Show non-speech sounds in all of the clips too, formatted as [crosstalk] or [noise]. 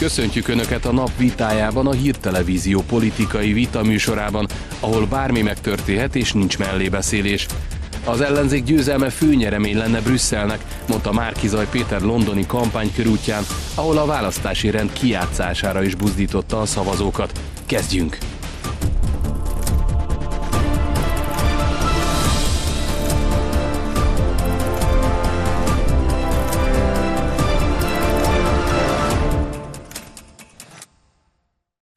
Köszöntjük Önöket a nap vitájában, a hírtelevízió politikai vita műsorában, ahol bármi megtörténhet és nincs mellébeszélés. Az ellenzék győzelme főnyeremény lenne Brüsszelnek, mondta Márkizaj Péter londoni kampánykörútján, ahol a választási rend kiátszására is buzdította a szavazókat. Kezdjünk!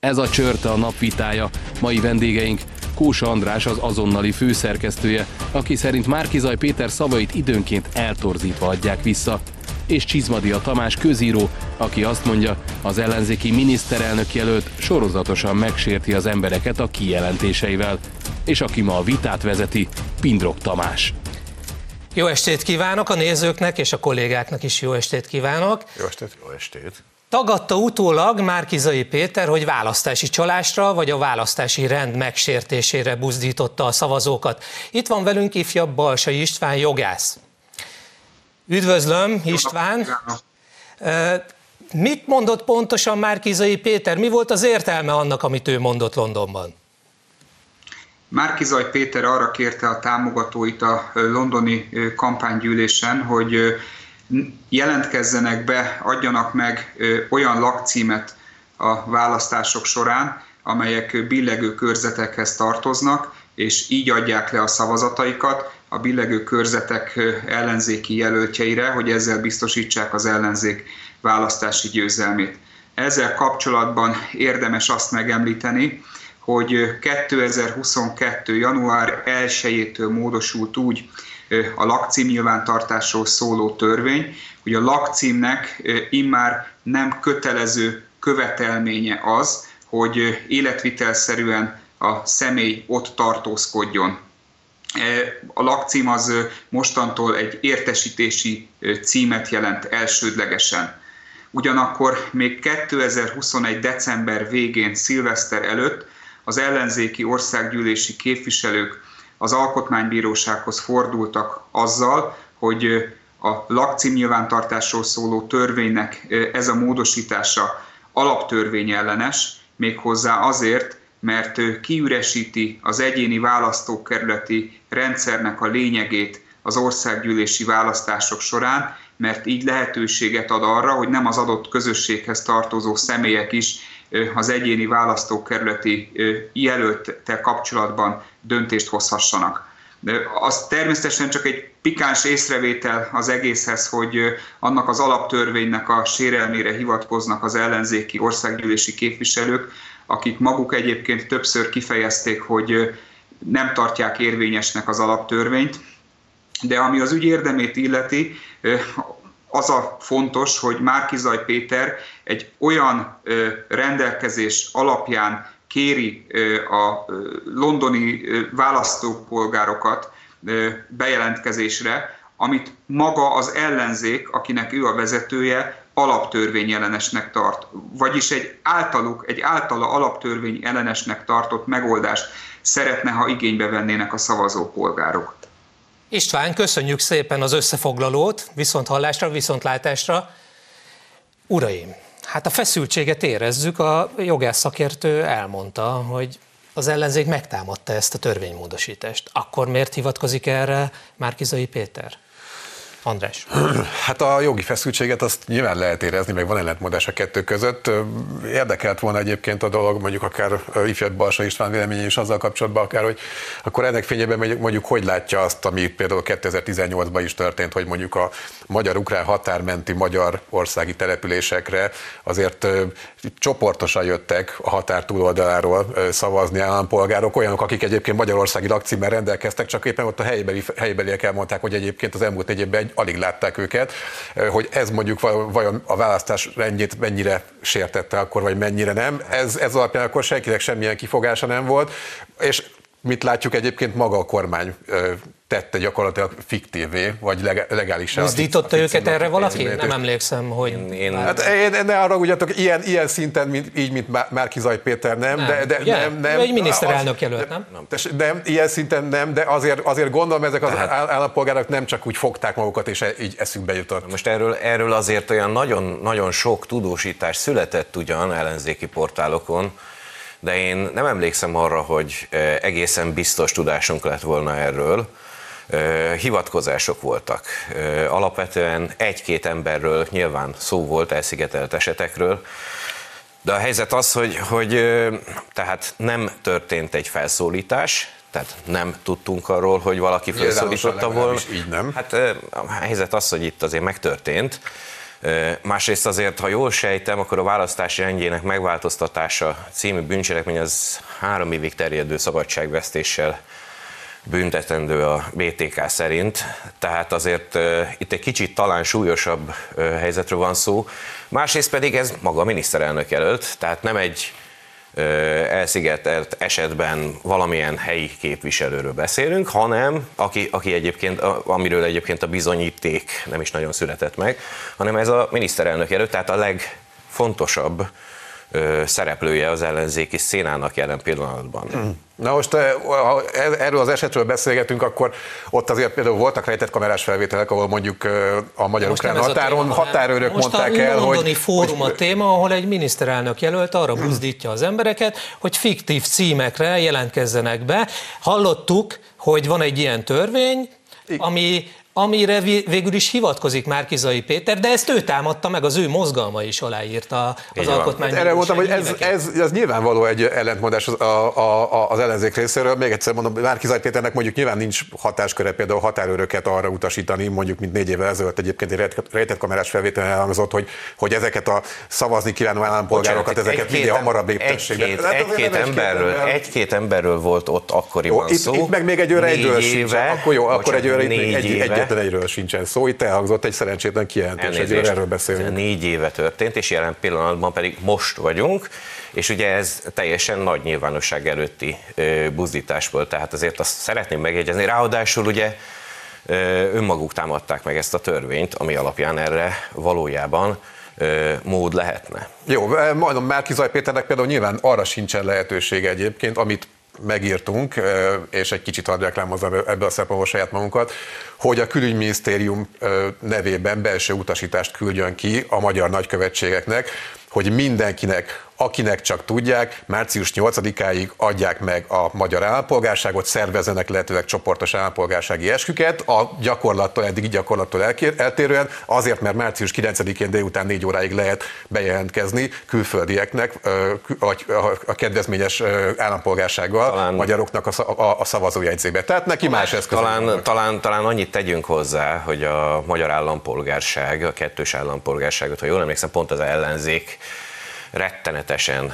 Ez a csörte a napvitája. Mai vendégeink Kósa András az azonnali főszerkesztője, aki szerint Márkizaj Péter szavait időnként eltorzítva adják vissza, és Csizmadia Tamás közíró, aki azt mondja, az ellenzéki miniszterelnök jelölt sorozatosan megsérti az embereket a kijelentéseivel, és aki ma a vitát vezeti, Pindrok Tamás. Jó estét kívánok a nézőknek és a kollégáknak is jó estét kívánok. Jó estét. Jó estét. Tagadta utólag Márkizai Péter, hogy választási csalásra vagy a választási rend megsértésére buzdította a szavazókat. Itt van velünk ifjabb Balsai István jogász. Üdvözlöm, István! Mit mondott pontosan Márkizai Péter? Mi volt az értelme annak, amit ő mondott Londonban? Márkizaj Péter arra kérte a támogatóit a londoni kampánygyűlésen, hogy jelentkezzenek be, adjanak meg olyan lakcímet a választások során, amelyek billegő körzetekhez tartoznak, és így adják le a szavazataikat a billegő körzetek ellenzéki jelöltjeire, hogy ezzel biztosítsák az ellenzék választási győzelmét. Ezzel kapcsolatban érdemes azt megemlíteni, hogy 2022. január 1-től módosult úgy a lakcím nyilvántartásról szóló törvény, hogy a lakcímnek immár nem kötelező követelménye az, hogy életvitelszerűen a személy ott tartózkodjon. A lakcím az mostantól egy értesítési címet jelent elsődlegesen. Ugyanakkor még 2021. december végén, szilveszter előtt az ellenzéki országgyűlési képviselők az alkotmánybírósághoz fordultak azzal, hogy a lakcím nyilvántartásról szóló törvénynek ez a módosítása alaptörvény ellenes, méghozzá azért, mert kiüresíti az egyéni választókerületi rendszernek a lényegét az országgyűlési választások során, mert így lehetőséget ad arra, hogy nem az adott közösséghez tartozó személyek is az egyéni választókerületi jelölttel kapcsolatban döntést hozhassanak. Az természetesen csak egy pikáns észrevétel az egészhez, hogy annak az alaptörvénynek a sérelmére hivatkoznak az ellenzéki országgyűlési képviselők, akik maguk egyébként többször kifejezték, hogy nem tartják érvényesnek az alaptörvényt. De ami az ügy érdemét illeti, az a fontos, hogy Márkizaj Péter egy olyan rendelkezés alapján kéri a londoni választópolgárokat bejelentkezésre, amit maga az ellenzék, akinek ő a vezetője, alaptörvény ellenesnek tart. Vagyis egy általuk, egy általa alaptörvény ellenesnek tartott megoldást szeretne, ha igénybe vennének a szavazópolgárok. István, köszönjük szépen az összefoglalót, viszont hallásra, viszont látásra. Uraim, hát a feszültséget érezzük, a jogász szakértő elmondta, hogy az ellenzék megtámadta ezt a törvénymódosítást. Akkor miért hivatkozik erre Márkizai Péter? András. [clears throat] Hát a jogi feszültséget azt nyilván lehet érezni, meg van ellentmondás a kettő között. Érdekelt volna egyébként a dolog, mondjuk akár ifjabb Balsa István véleménye is azzal kapcsolatban, akár, hogy akkor ennek fényében mondjuk hogy látja azt, ami például 2018-ban is történt, hogy mondjuk a magyar-ukrán határmenti magyar országi településekre azért csoportosan jöttek a határ túloldaláról szavazni állampolgárok, olyanok, akik egyébként magyarországi lakcímmel rendelkeztek, csak éppen ott a helybeli, helybeliek elmondták, hogy egyébként az elmúlt négy évben alig látták őket, hogy ez mondjuk vajon a választás rendjét mennyire sértette akkor, vagy mennyire nem. Ez, ez alapján akkor senkinek semmilyen kifogása nem volt, és mit látjuk egyébként maga a kormány tette gyakorlatilag fiktívé, vagy legális. Mozdította őket erre valaki? Nem emlékszem, hogy... Én, én... Hát, ne arra ugyatok, ilyen, ilyen szinten, mint, így, mint Márki Zaj Péter, nem. nem de, de, ugye? nem, nem egy miniszterelnök jelölt, nem? Nem, nem, ilyen szinten nem, de azért, azért gondolom, ezek az Tehát... állampolgárok nem csak úgy fogták magukat, és e- így eszükbe jutott. Most erről, erről azért olyan nagyon, nagyon sok tudósítás született ugyan ellenzéki portálokon, de én nem emlékszem arra, hogy egészen biztos tudásunk lett volna erről. Hivatkozások voltak. Alapvetően egy-két emberről nyilván szó volt elszigetelt esetekről, de a helyzet az, hogy, hogy tehát nem történt egy felszólítás, tehát nem tudtunk arról, hogy valaki felszólította volna. Így nem. Hát a helyzet az, hogy itt azért megtörtént. Másrészt azért, ha jól sejtem, akkor a választási rendjének megváltoztatása című bűncselekmény az három évig terjedő szabadságvesztéssel büntetendő a BTK szerint, tehát azért itt egy kicsit talán súlyosabb helyzetről van szó. Másrészt pedig ez maga a miniszterelnök jelölt, tehát nem egy elszigetelt esetben valamilyen helyi képviselőről beszélünk, hanem aki, aki egyébként, amiről egyébként a bizonyíték nem is nagyon született meg, hanem ez a miniszterelnök jelölt, tehát a legfontosabb szereplője az ellenzéki szénának jelen pillanatban. Hmm. Na most, ha erről az esetről beszélgetünk, akkor ott azért például voltak rejtett kamerás felvételek, ahol mondjuk a magyar-ukrán határon téma, határőrök most mondták el, hogy... Most a fórum a téma, ahol egy miniszterelnök jelölt arra buzdítja az embereket, hogy fiktív címekre jelentkezzenek be. Hallottuk, hogy van egy ilyen törvény, ami amire végül is hivatkozik Márkizai Péter, de ezt ő támadta meg, az ő mozgalma is aláírta az alkotmány. Hát erre mondtam, hogy ez, ez, ez nyilvánvaló egy ellentmondás az, a, a, az ellenzék részéről. Még egyszer mondom, Márkizai Péternek mondjuk nyilván nincs hatásköre például határőröket arra utasítani, mondjuk mint négy évvel ezelőtt egyébként egy rejtett kamerás felvétel elhangzott, hogy, hogy ezeket a szavazni kívánó állampolgárokat, Bocsánat, ezeket minél hamarabb léptessék. Egy-két, hát egy-két, emberről, egy-két emberről volt ott akkoriban jó, szó. Itt, itt meg még egy őre egyről sincs. Akkor jó, akkor egy őre egy, egy, egy, egyetlen egyről sincsen szó. Itt elhangzott egy szerencsétlen kijelentés, hogy erről beszélünk. Négy éve történt, és jelen pillanatban pedig most vagyunk, és ugye ez teljesen nagy nyilvánosság előtti buzdítás volt, tehát azért azt szeretném megjegyezni. Ráadásul ugye önmaguk támadták meg ezt a törvényt, ami alapján erre valójában mód lehetne. Jó, majdnem Márki Péternek például nyilván arra sincsen lehetősége egyébként, amit megírtunk, és egy kicsit hadd reklámozom ebből a szempontból saját magunkat, hogy a külügyminisztérium nevében belső utasítást küldjön ki a magyar nagykövetségeknek, hogy mindenkinek akinek csak tudják, március 8-áig adják meg a magyar állampolgárságot, szervezenek lehetőleg csoportos állampolgársági esküket, a gyakorlattól, eddig gyakorlattól eltérően, azért, mert március 9-én délután 4 óráig lehet bejelentkezni külföldieknek, vagy a kedvezményes állampolgársággal talán, magyaroknak a, szavazójegyzébe. Tehát neki más eszköz. Talán, talán, talán annyit tegyünk hozzá, hogy a magyar állampolgárság, a kettős állampolgárságot, ha jól emlékszem, pont az ellenzék rettenetesen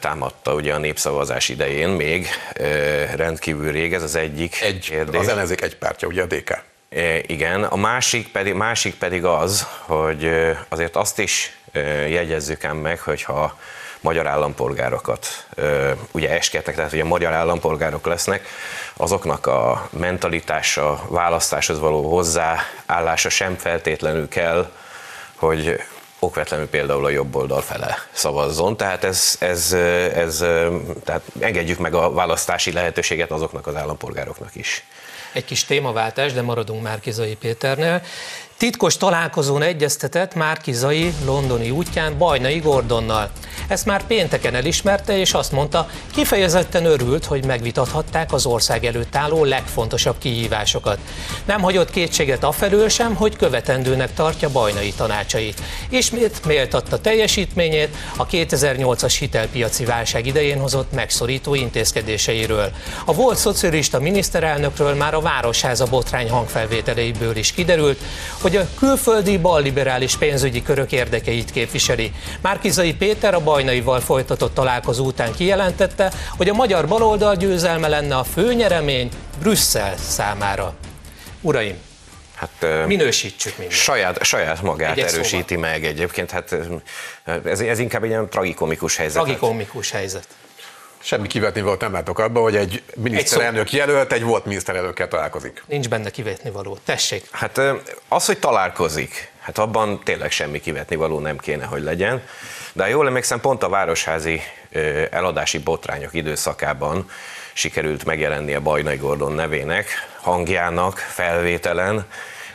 támadta ugye a népszavazás idején még rendkívül rég, ez az egyik egy, kérdés. Az ellenzék egy pártja, ugye a DK. Igen, a másik pedig, másik pedig az, hogy azért azt is jegyezzük ám meg, hogyha magyar állampolgárokat ugye esketnek, tehát ugye magyar állampolgárok lesznek, azoknak a mentalitása, választáshoz való hozzáállása sem feltétlenül kell, hogy okvetlenül például a jobb oldal fele szavazzon, tehát ez, ez, ez, tehát engedjük meg a választási lehetőséget azoknak az állampolgároknak is. Egy kis témaváltás, de maradunk már Kizai Péternél. Titkos találkozón egyeztetett Márkizai londoni útján Bajnai Gordonnal. Ezt már pénteken elismerte, és azt mondta, kifejezetten örült, hogy megvitathatták az ország előtt álló legfontosabb kihívásokat. Nem hagyott kétséget afelől sem, hogy követendőnek tartja Bajnai tanácsait. Ismét méltatta teljesítményét a 2008-as hitelpiaci válság idején hozott megszorító intézkedéseiről. A volt szocialista miniszterelnökről már a Városháza botrány hangfelvételeiből is kiderült, hogy a külföldi balliberális pénzügyi körök érdekeit képviseli. Márkizai Péter a Bajnaival folytatott találkozó után kijelentette, hogy a magyar baloldal győzelme lenne a főnyeremény Brüsszel számára. Uraim, Hát, Minősítsük mindent. Saját, saját magát egy erősíti szóval. meg egyébként. Hát ez, ez inkább egy ilyen tragikomikus helyzet. Tragikomikus helyzet. Semmi kivetni volt nem látok abban, hogy egy miniszterelnök jelölt egy volt miniszterelnökkel találkozik. Nincs benne kivetni való. Tessék. Hát az, hogy találkozik, hát abban tényleg semmi kivetni való nem kéne, hogy legyen. De ha jól emlékszem, pont a városházi eladási botrányok időszakában sikerült megjelennie Bajnai Gordon nevének, hangjának, felvételen,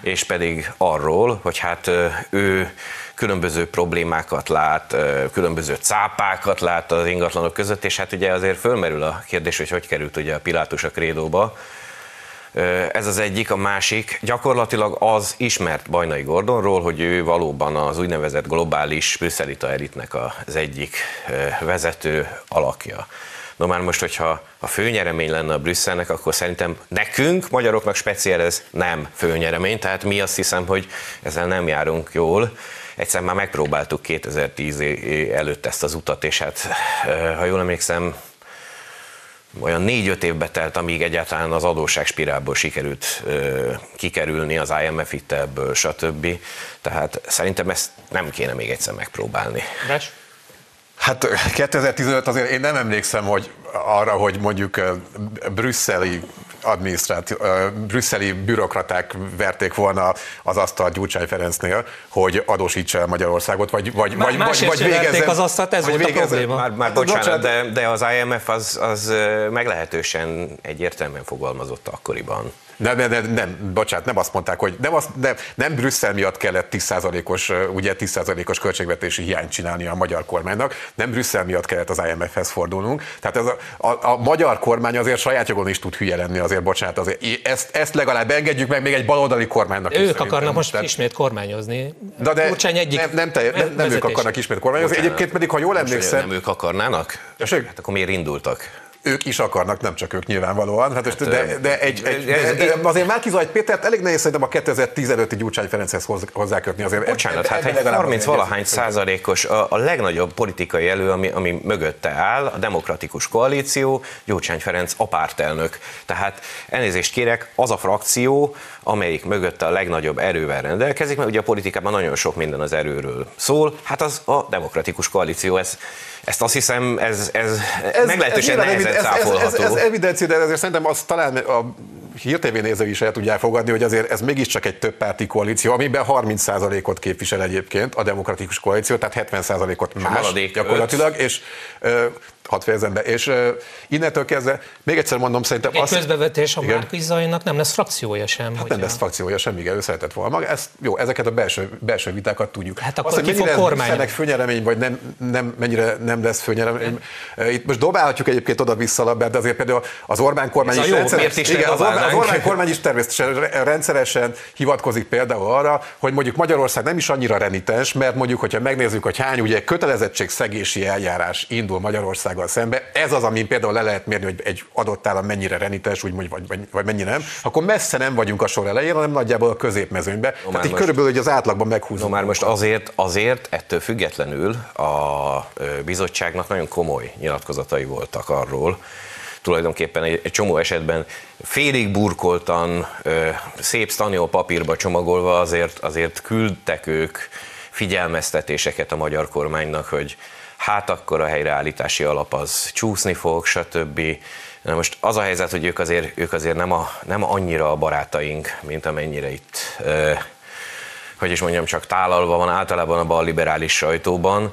és pedig arról, hogy hát ő különböző problémákat lát, különböző cápákat lát az ingatlanok között, és hát ugye azért fölmerül a kérdés, hogy hogy került ugye a Pilátus a krédóba. Ez az egyik, a másik. Gyakorlatilag az ismert Bajnai Gordonról, hogy ő valóban az úgynevezett globális brüsszelita elitnek az egyik vezető alakja. No már most, hogyha a főnyeremény lenne a Brüsszelnek, akkor szerintem nekünk, magyaroknak speciál ez nem főnyeremény, tehát mi azt hiszem, hogy ezzel nem járunk jól. Egyszer már megpróbáltuk 2010 előtt ezt az utat, és hát, ha jól emlékszem, olyan négy-öt évbe telt, amíg egyáltalán az adósságspirálból sikerült ö, kikerülni az IMF hitelből, stb. Tehát szerintem ezt nem kéne még egyszer megpróbálni. Ves? Hát 2015 azért én nem emlékszem, hogy arra, hogy mondjuk brüsszeli adminisztráció, brüsszeli bürokraták verték volna az asztalt Gyurcsány Ferencnél, hogy adósítsa el Magyarországot, vagy, vagy, vagy, vagy, vagy végezze, az asztalt, ez volt végezze, a probléma. Már, már bocsánat, de, de az IMF az, az meglehetősen egyértelműen fogalmazott akkoriban. Nem, nem, nem, nem, bocsánat, nem azt mondták, hogy nem, azt, nem, nem Brüsszel miatt kellett 10%-os, ugye 10%-os költségvetési hiányt csinálni a magyar kormánynak, nem Brüsszel miatt kellett az IMF-hez fordulnunk. Tehát ez a, a, a, magyar kormány azért saját jogon is tud hülye lenni, azért bocsánat, azért ezt, ezt legalább engedjük meg még egy baloldali kormánynak Ők is, akarnak most Tehát, ismét kormányozni. De, de egyik nem, nem, te, nem, nem ők akarnak ismét kormányozni. Bocsánat. Egyébként pedig, ha jól emlékszem... Nem ők akarnának? Hát akkor miért indultak? Ők is akarnak, nem csak ők nyilvánvalóan. Hát, hát de, de, egy, egy, de, de, azért Márki Zajt Pétert elég nehéz szerintem a 2015-i Gyurcsány Ferenchez hozzákötni. Azért Bocsánat, e, hát egy 30 valahány százalékos a, a legnagyobb politikai elő, ami, ami mögötte áll, a demokratikus koalíció, Gyurcsány Ferenc a pártelnök. Tehát elnézést kérek, az a frakció, amelyik mögötte a legnagyobb erővel rendelkezik, mert ugye a politikában nagyon sok minden az erőről szól, hát az a demokratikus koalíció, ez ezt azt hiszem, ez, ez, ez meglehetősen ez, nehezen ez, ez, ez, ez, ez evidencia, de ezért szerintem azt talán a hírtévé néző is el tudják fogadni, hogy azért ez mégiscsak egy több párti koalíció, amiben 30%-ot képvisel egyébként a demokratikus koalíció, tehát 70%-ot más gyakorlatilag, és hat fejezem be. És uh, innentől kezdve, még egyszer mondom, szerintem... Egy azt, közbevetés a Márkizainak nem lesz frakciója sem. Hát nem lesz frakciója sem, igen, ő szeretett volna maga. Ezt, jó, ezeket a belső, belső vitákat tudjuk. Hát akkor azt, ki fog kormány? főnyeremény, vagy nem, nem, mennyire nem lesz főnyeremény. Itt most dobálhatjuk egyébként oda-vissza labdát, de azért például az Orbán kormány is, rendszeres, igen, az, Orbán, az Orbán kormány is természetesen rendszeresen hivatkozik például arra, hogy mondjuk Magyarország nem is annyira renitens, mert mondjuk, hogyha megnézzük, hogy hány ugye kötelezettségszegési eljárás indul Magyarország országgal szembe, ez az, amin például le lehet mérni, hogy egy adott állam mennyire renitens, úgy, vagy, vagy, vagy mennyire nem, akkor messze nem vagyunk a sor elején, hanem nagyjából a középmezőnyben. No, Tehát így most, körülbelül hogy az átlagban meghúzunk. No, már most azért, azért ettől függetlenül a bizottságnak nagyon komoly nyilatkozatai voltak arról, tulajdonképpen egy, egy csomó esetben félig burkoltan, szép staniol papírba csomagolva azért, azért küldtek ők figyelmeztetéseket a magyar kormánynak, hogy hát akkor a helyreállítási alap az csúszni fog, stb. Na most az a helyzet, hogy ők azért, ők azért nem, a, nem annyira a barátaink, mint amennyire itt hogy is mondjam, csak tálalva van általában a bal liberális sajtóban.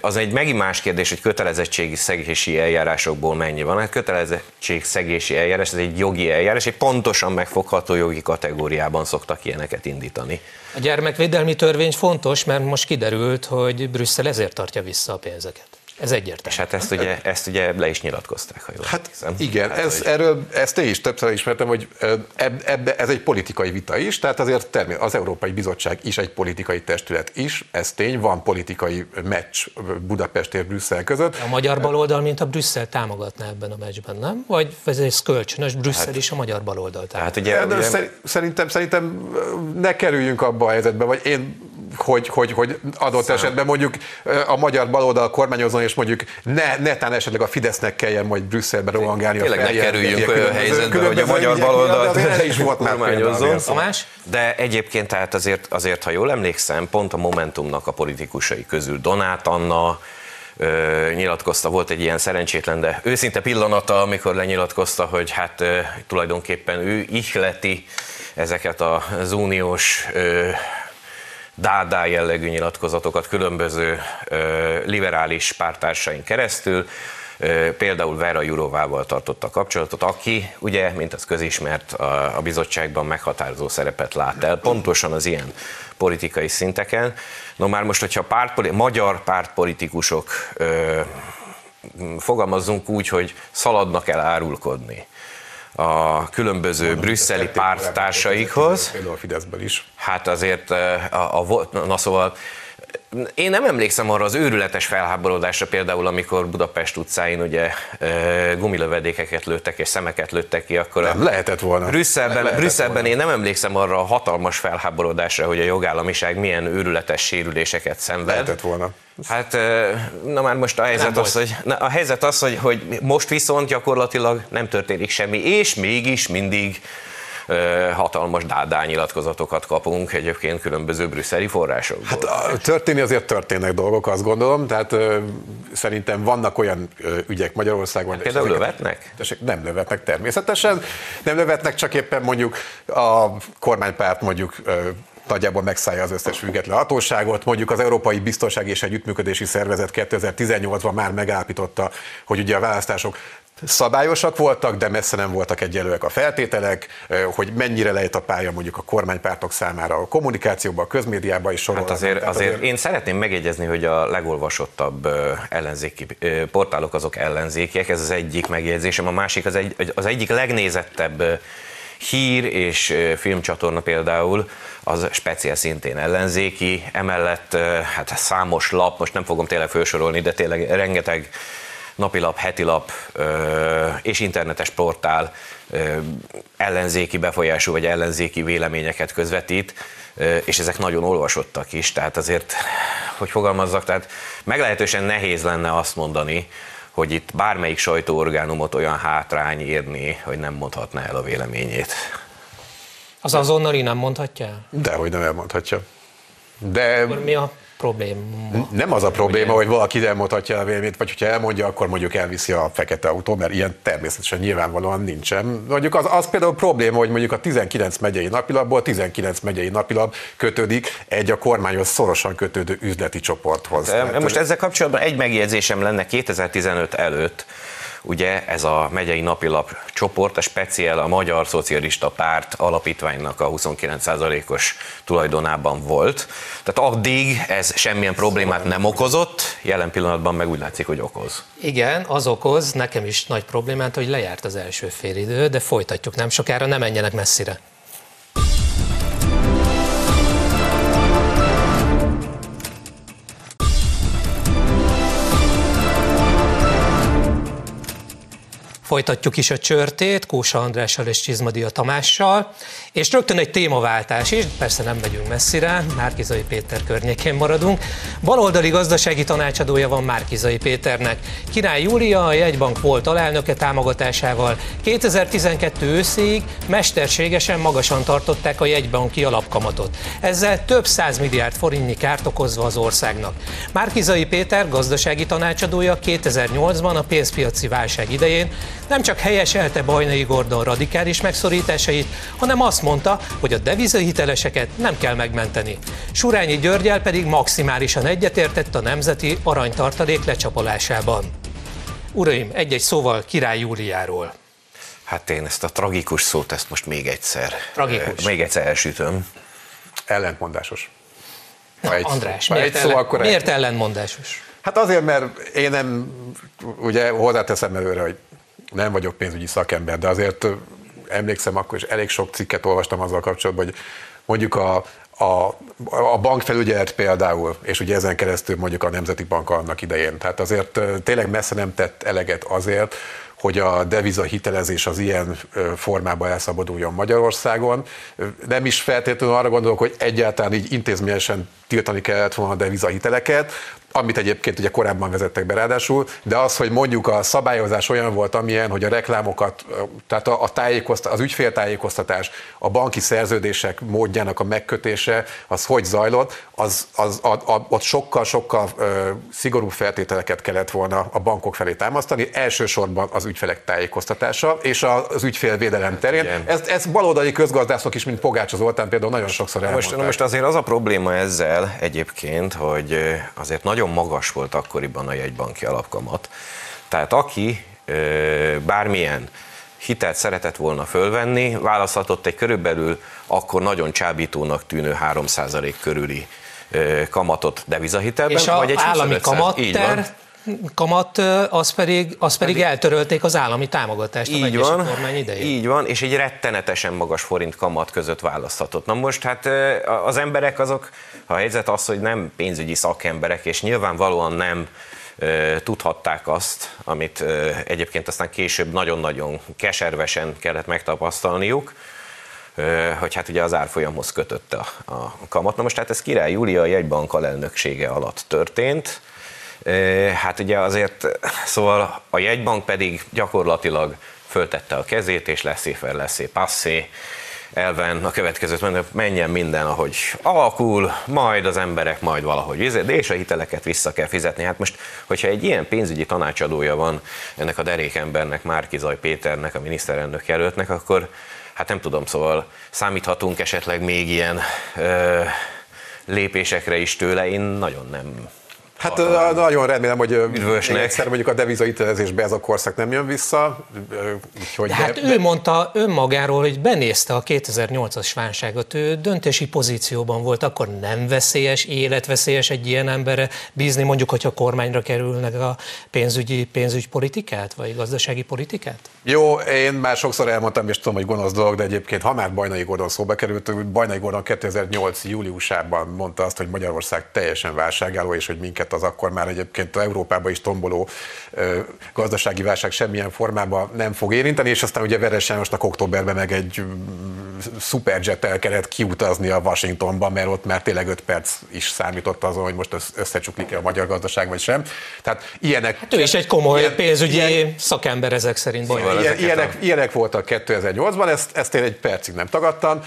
Az egy megint más kérdés, hogy kötelezettségi szegési eljárásokból mennyi van. Hát kötelezettség szegési eljárás, ez egy jogi eljárás, egy pontosan megfogható jogi kategóriában szoktak ilyeneket indítani. A gyermekvédelmi törvény fontos, mert most kiderült, hogy Brüsszel ezért tartja vissza a pénzeket. Ez egyértelmű. És hát ezt ugye, ezt ugye le is nyilatkozták, ha jól Hát hiszem. igen, hát, ez, hogy... erről, ezt én is többször ismertem, hogy eb, ebbe, ez egy politikai vita is, tehát azért termé- az Európai Bizottság is egy politikai testület is, ez tény, van politikai meccs Budapest és Brüsszel között. A magyar baloldal, mint a Brüsszel támogatná ebben a meccsben, nem? Vagy ez egy kölcsönös, Brüsszel hát, is a magyar baloldal támogatná? Hát ugye, ugye... Szerintem, szerintem ne kerüljünk abba a helyzetbe, vagy én hogy, hogy, hogy adott Szám. esetben mondjuk a magyar baloldal kormányozzon, és mondjuk ne, netán esetleg a Fidesznek kelljen majd Brüsszelbe rohangálni. Tényleg ne kerüljünk olyan helyzetbe, hogy a magyar baloldal is volt már más? De egyébként tehát azért, azért, ha jól emlékszem, pont a Momentumnak a politikusai közül Donát Anna, ö, nyilatkozta, volt egy ilyen szerencsétlen, de őszinte pillanata, amikor lenyilatkozta, hogy hát ö, tulajdonképpen ő ihleti ezeket az uniós ö, dádá jellegű nyilatkozatokat különböző liberális pártársain keresztül, például Vera Jurovával tartotta kapcsolatot, aki ugye, mint az közismert, a, bizottságban meghatározó szerepet lát el, pontosan az ilyen politikai szinteken. No már most, hogyha pártpoli- magyar pártpolitikusok fogalmazzunk úgy, hogy szaladnak el árulkodni a különböző brüsszeli párttársaikhoz. Például a Fideszből is. Hát azért, a, a, na szóval én nem emlékszem arra az őrületes felháborodásra például, amikor Budapest utcáin ugye gumilövedékeket lőttek és szemeket lőttek ki, akkor nem, a lehetett volna. Brüsszelben, lehetett Brüsszelben volna. én nem emlékszem arra a hatalmas felháborodásra, hogy a jogállamiság milyen őrületes sérüléseket szenved. Lehetett volna. Hát, na már most a helyzet Nem az, hogy, na, a helyzet az hogy, hogy most viszont gyakorlatilag nem történik semmi, és mégis mindig hatalmas dádá nyilatkozatokat kapunk egyébként különböző brüsszeli forrásokból. Hát történni azért történnek dolgok, azt gondolom, tehát szerintem vannak olyan ügyek Magyarországon. Hát például lövetnek? Nem lövetnek természetesen, nem lövetnek, csak éppen mondjuk a kormánypárt mondjuk nagyjából megszállja az összes független hatóságot. Mondjuk az Európai Biztonság és Együttműködési Szervezet 2018-ban már megállapította, hogy ugye a választások szabályosak voltak, de messze nem voltak egyenlőek a feltételek, hogy mennyire lehet a pálya mondjuk a kormánypártok számára a kommunikációban, a közmédiában is Hát sorolhatnám. azért, Tehát azért én szeretném megjegyezni, hogy a legolvasottabb ellenzéki portálok azok ellenzékiek, ez az egyik megjegyzésem, a másik az, egy, az egyik legnézettebb hír és filmcsatorna például, az speciál szintén ellenzéki, emellett hát számos lap, most nem fogom tényleg felsorolni, de tényleg rengeteg napilap, hetilap és internetes portál ellenzéki befolyású vagy ellenzéki véleményeket közvetít, és ezek nagyon olvasottak is, tehát azért, hogy fogalmazzak, tehát meglehetősen nehéz lenne azt mondani, hogy itt bármelyik sajtóorgánumot olyan hátrány érni, hogy nem mondhatná el a véleményét. Az azonnali nem mondhatja el? Dehogy nem elmondhatja. De Akkor mi a probléma? nem az a probléma, hogy valaki elmondhatja a véleményt, vagy hogyha elmondja, akkor mondjuk elviszi a fekete autó, mert ilyen természetesen nyilvánvalóan nincsen. Mondjuk az, az például probléma, hogy mondjuk a 19 megyei napilapból 19 megyei napilap kötődik egy a kormányhoz szorosan kötődő üzleti csoporthoz. Tehát- Most ezzel kapcsolatban egy megjegyzésem lenne 2015 előtt, ugye ez a megyei napilap csoport, a speciál a Magyar Szocialista Párt alapítványnak a 29%-os tulajdonában volt. Tehát addig ez semmilyen problémát nem okozott, jelen pillanatban meg úgy látszik, hogy okoz. Igen, az okoz nekem is nagy problémát, hogy lejárt az első félidő, de folytatjuk nem sokára, ne menjenek messzire. Folytatjuk is a csörtét Kósa Andrással és Csizmadia Tamással, és rögtön egy témaváltás is, persze nem megyünk messzire, Márkizai Péter környékén maradunk. Baloldali gazdasági tanácsadója van Márkizai Péternek. Király Júlia, a jegybank volt alelnöke támogatásával 2012 őszéig mesterségesen magasan tartották a jegybanki alapkamatot. Ezzel több száz milliárd forintnyi kárt okozva az országnak. Márkizai Péter gazdasági tanácsadója 2008-ban a pénzpiaci válság idején nem csak helyeselte Bajnai Gordon radikális megszorításait, hanem azt mondta, hogy a devizahiteleseket nem kell megmenteni. Surányi Györgyel pedig maximálisan egyetértett a nemzeti aranytartalék lecsapolásában. Uraim, egy-egy szóval Király Júliáról. Hát én ezt a tragikus szót, ezt most még egyszer, Tragikus. még egyszer elsütöm. Ellentmondásos. Na, Ha egy szó- András, ha miért, egy szó, ellen, akkor egy. miért ellentmondásos? Hát azért, mert én nem, ugye hozzáteszem előre, hogy nem vagyok pénzügyi szakember, de azért emlékszem akkor, és elég sok cikket olvastam azzal kapcsolatban, hogy mondjuk a, a, a bankfelügyelet például, és ugye ezen keresztül mondjuk a Nemzeti Bank annak idején. Tehát azért tényleg messze nem tett eleget azért, hogy a deviza hitelezés az ilyen formában elszabaduljon Magyarországon. Nem is feltétlenül arra gondolok, hogy egyáltalán így intézményesen tiltani kellett volna a deviza hiteleket, amit egyébként ugye korábban vezettek be ráadásul, de az, hogy mondjuk a szabályozás olyan volt, amilyen, hogy a reklámokat, tehát a, a tájékoztat, az ügyféltájékoztatás, a banki szerződések módjának a megkötése, az hogy zajlott, az, az, a, a, ott sokkal-sokkal szigorúbb feltételeket kellett volna a bankok felé támasztani, elsősorban az ügyfelek tájékoztatása és az ügyfélvédelem terén. Ez, ez baloldali közgazdászok is, mint Pogács Zoltán például nagyon sokszor elmondták. Most, most azért az a probléma ezzel egyébként, hogy azért nagyon nagyon magas volt akkoriban a jegybanki alapkamat. Tehát aki bármilyen hitelt szeretett volna fölvenni, választhatott egy körülbelül akkor nagyon csábítónak tűnő 3% körüli kamatot devizahitelben. És vagy egy állami kamatter kamat, az pedig, az pedig eltörölték az állami támogatást így a van, kormány idején. Így van, és egy rettenetesen magas forint kamat között választhatott. Na most hát az emberek azok, a helyzet az, hogy nem pénzügyi szakemberek, és nyilvánvalóan nem tudhatták azt, amit egyébként aztán később nagyon-nagyon keservesen kellett megtapasztalniuk, hogy hát ugye az árfolyamhoz kötötte a, a kamat. Na most hát ez Király Júlia a jegybank alelnöksége alatt történt, Hát ugye azért, szóval a jegybank pedig gyakorlatilag föltette a kezét, és lesz fel, lesz passzé, elven a következőt mondja, menjen minden, ahogy alakul, majd az emberek majd valahogy de és a hiteleket vissza kell fizetni. Hát most, hogyha egy ilyen pénzügyi tanácsadója van ennek a derékembernek, Márkizaj Péternek, a miniszterelnök jelöltnek, akkor hát nem tudom, szóval számíthatunk esetleg még ilyen ö, lépésekre is tőle, én nagyon nem Hát hatalán. nagyon remélem, hogy Üdvösnek. egyszer mondjuk a devizahitelezésbe ez a korszak nem jön vissza. Úgyhogy de hát de, ő mondta önmagáról, hogy benézte a 2008-as válságot, ő döntési pozícióban volt, akkor nem veszélyes, életveszélyes egy ilyen emberre bízni, mondjuk, hogyha kormányra kerülnek a pénzügyi, pénzügypolitikát, vagy gazdasági politikát? Jó, én már sokszor elmondtam, és tudom, hogy gonosz dolog, de egyébként ha már Bajnai Gordon szóba került, Bajnai Gordon 2008. júliusában mondta azt, hogy Magyarország teljesen válságálló, és hogy minket az akkor már egyébként a Európába is tomboló gazdasági válság semmilyen formában nem fog érinteni, és aztán ugye Veres Jánosnak októberben meg egy superjettel kellett kiutazni a Washingtonba, mert ott már tényleg 5 perc is számított azon, hogy most összecsuklik-e a magyar gazdaság, vagy sem. Tehát ilyenek... Hát ő is egy komoly ilyen, pénzügyi ilyen, szakember ezek szerint. Szóval ilyen, ilyenek, a... ilyenek voltak 2008-ban, ezt, ezt én egy percig nem tagadtam.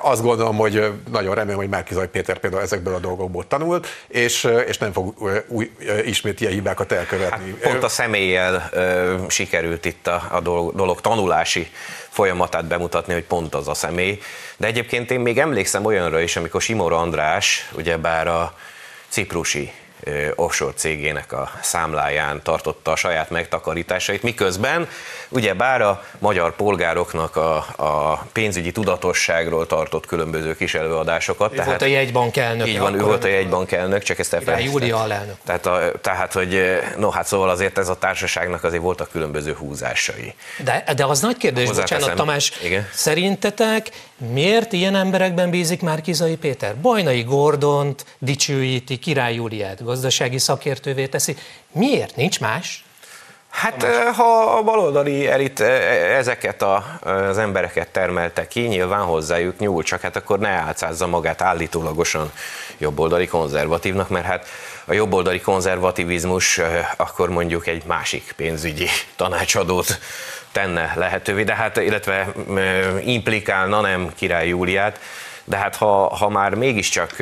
Azt gondolom, hogy nagyon remélem, hogy Márkizaj Péter például ezekből a dolgokból tanult, és, és nem fog új, ismét ilyen hibákat elkövetni. Hát pont a személlyel ö, sikerült itt a, a dolog, dolog tanulási folyamatát bemutatni, hogy pont az a személy. De egyébként én még emlékszem olyanra is, amikor Simor András, ugyebár a ciprusi offshore cégének a számláján tartotta a saját megtakarításait, miközben ugye bár a magyar polgároknak a, a pénzügyi tudatosságról tartott különböző kis előadásokat. Ő tehát, volt a jegybank elnök. Így van, ő volt a jegybank elnök, csak ezt elfelejtettem. Júlia alelnök. Tehát, a, tehát, hogy no hát szóval azért ez a társaságnak azért voltak különböző húzásai. De, de az nagy kérdés, bocsánat Tamás, Igen? szerintetek miért ilyen emberekben bízik már Kizai Péter? Bajnai Gordont dicsőíti, Király Júliát, gazdasági szakértővé teszi. Miért? Nincs más? Hát ha a baloldali elit ezeket a, az embereket termelte ki, nyilván hozzájuk nyúl, csak hát akkor ne álcázza magát állítólagosan jobboldali konzervatívnak, mert hát a jobboldali konzervativizmus akkor mondjuk egy másik pénzügyi tanácsadót tenne lehetővé, de hát, illetve implikálna nem király Júliát, de hát ha, ha már mégiscsak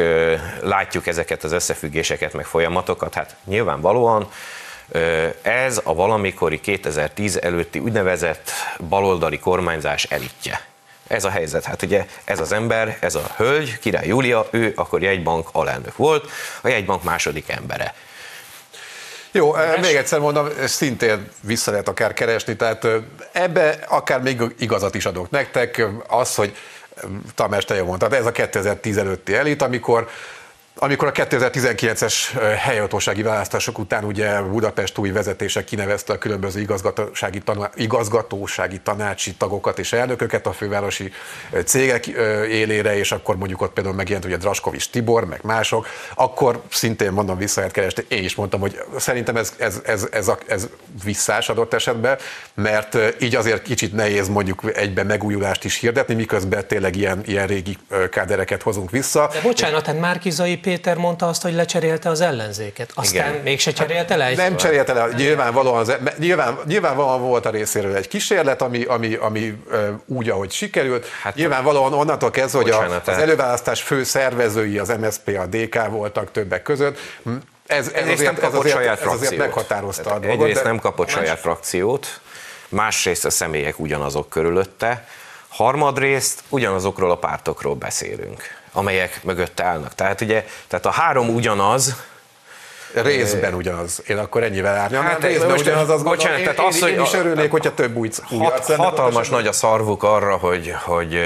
látjuk ezeket az összefüggéseket, meg folyamatokat, hát nyilvánvalóan ez a valamikori 2010 előtti úgynevezett baloldali kormányzás elitje. Ez a helyzet. Hát ugye ez az ember, ez a hölgy, király Júlia, ő akkor jegybank alelnök volt, a jegybank második embere. Jó, Más? még egyszer mondom, szintén vissza lehet akár keresni, tehát ebbe akár még igazat is adok nektek, az, hogy Tamás, te jól mondtad, ez a 2010 előtti elit, amikor amikor a 2019-es helyhatósági választások után ugye Budapest új vezetése kinevezte a különböző igazgatósági, taná, igazgatósági tanácsi tagokat és elnököket a fővárosi cégek élére, és akkor mondjuk ott például megjelent ugye Draskovics Tibor, meg mások, akkor szintén mondom vissza lehet keresni, én is mondtam, hogy szerintem ez, ez, ez, ez, a, ez visszás adott esetben, mert így azért kicsit nehéz mondjuk egyben megújulást is hirdetni, miközben tényleg ilyen, ilyen régi kádereket hozunk vissza. De bocsánat, hát Márkizai Péter mondta azt, hogy lecserélte az ellenzéket. Aztán Igen. mégse cserélte le? Nem cserélte le, nyilvánvalóan, az, nyilván, nyilvánvalóan volt a részéről egy kísérlet, ami, ami, ami úgy, ahogy sikerült. Hát, Hát- nyilvánvalóan onnantól kezdve, hogy a, az előválasztás fő szervezői, az MSZP, a DK voltak többek között. Ez, ez, Egyrészt nem azért, ez, kapott azért, saját ez azért frakciót. meghatározta a Tehát dolgot. Egyrészt de- nem kapott saját frakciót, másrészt a személyek ugyanazok körülötte, harmadrészt ugyanazokról a pártokról beszélünk, amelyek mögötte állnak. Tehát ugye, tehát a három ugyanaz, Részben ugyanaz. Én akkor ennyivel árnyam. Hát részben most- ugyanaz, azt bocsánat. Én, tehát én, az, hogy én is a- örülnék, hogyha több új, hat, hatalmas nagy a szarvuk arra, hogy, hogy